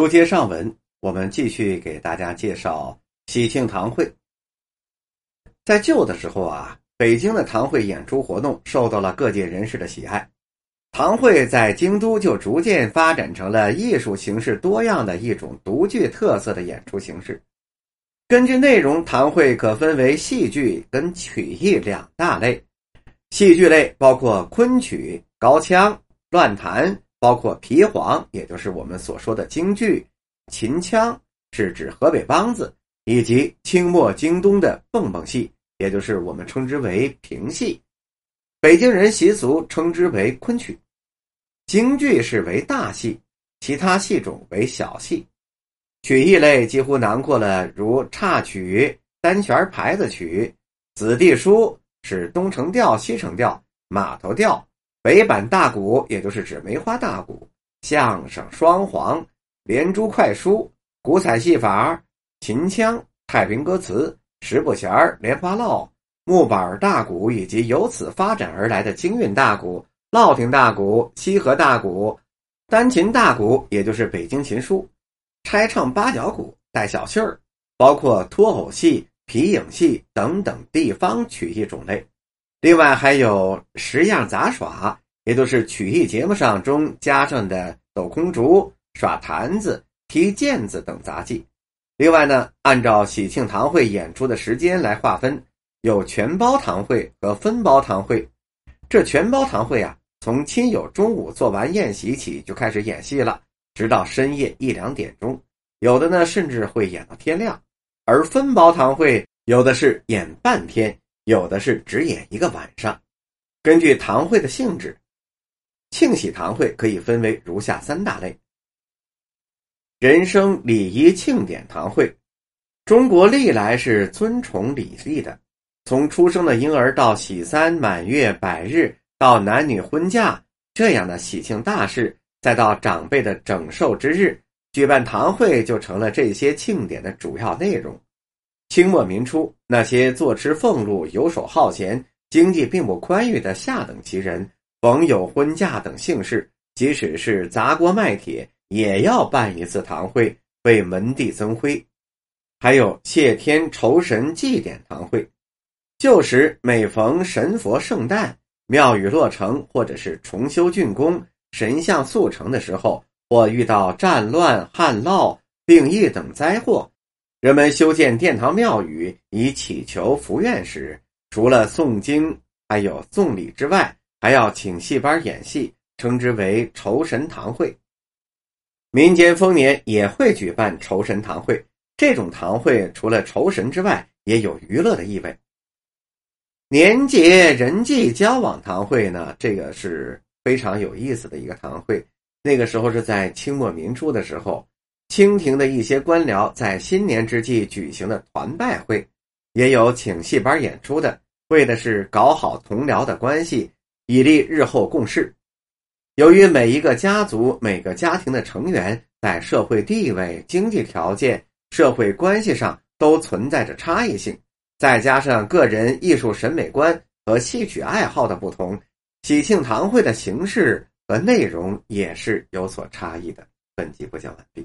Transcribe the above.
书接上文，我们继续给大家介绍喜庆堂会。在旧的时候啊，北京的堂会演出活动受到了各界人士的喜爱，堂会在京都就逐渐发展成了艺术形式多样的一种独具特色的演出形式。根据内容，堂会可分为戏剧跟曲艺两大类。戏剧类包括昆曲、高腔、乱弹。包括皮黄，也就是我们所说的京剧；秦腔是指河北梆子，以及清末京东的蹦蹦戏，也就是我们称之为评戏。北京人习俗称之为昆曲。京剧是为大戏，其他戏种为小戏。曲艺类几乎囊括了如插曲、单弦牌子曲、子弟书，是东城调、西城调、码头调。北板大鼓，也就是指梅花大鼓；相声、双簧、连珠快书、古彩戏法、秦腔、太平歌词、十不弦莲花落、木板大鼓，以及由此发展而来的京韵大鼓、烙亭大鼓、西河大鼓、单琴大鼓，也就是北京琴书、拆唱八角鼓、带小戏儿，包括脱偶戏、皮影戏等等地方曲艺种类。另外还有十样杂耍，也就是曲艺节目上中加上的抖空竹、耍坛子、踢毽子等杂技。另外呢，按照喜庆堂会演出的时间来划分，有全包堂会和分包堂会。这全包堂会啊，从亲友中午做完宴席起就开始演戏了，直到深夜一两点钟，有的呢甚至会演到天亮。而分包堂会有的是演半天。有的是只演一个晚上，根据堂会的性质，庆喜堂会可以分为如下三大类：人生礼仪庆典堂会。中国历来是尊崇礼仪的，从出生的婴儿到喜三、满月、百日，到男女婚嫁这样的喜庆大事，再到长辈的整寿之日，举办堂会就成了这些庆典的主要内容。清末民初，那些坐吃俸禄、游手好闲、经济并不宽裕的下等旗人，逢有婚嫁等幸事，即使是砸锅卖铁，也要办一次堂会，为门第增辉。还有谢天酬神祭典堂会，旧时每逢神佛圣诞、庙宇落成，或者是重修竣工、神像速成的时候，或遇到战乱、旱涝、病疫等灾祸。人们修建殿堂庙宇以祈求福愿时，除了诵经还有送礼之外，还要请戏班演戏，称之为酬神堂会。民间丰年也会举办酬神堂会，这种堂会除了酬神之外，也有娱乐的意味。年节人际交往堂会呢，这个是非常有意思的一个堂会。那个时候是在清末民初的时候。清廷的一些官僚在新年之际举行的团拜会，也有请戏班演出的，为的是搞好同僚的关系，以利日后共事。由于每一个家族、每个家庭的成员在社会地位、经济条件、社会关系上都存在着差异性，再加上个人艺术审美观和戏曲爱好的不同，喜庆堂会的形式和内容也是有所差异的。本集播讲完毕。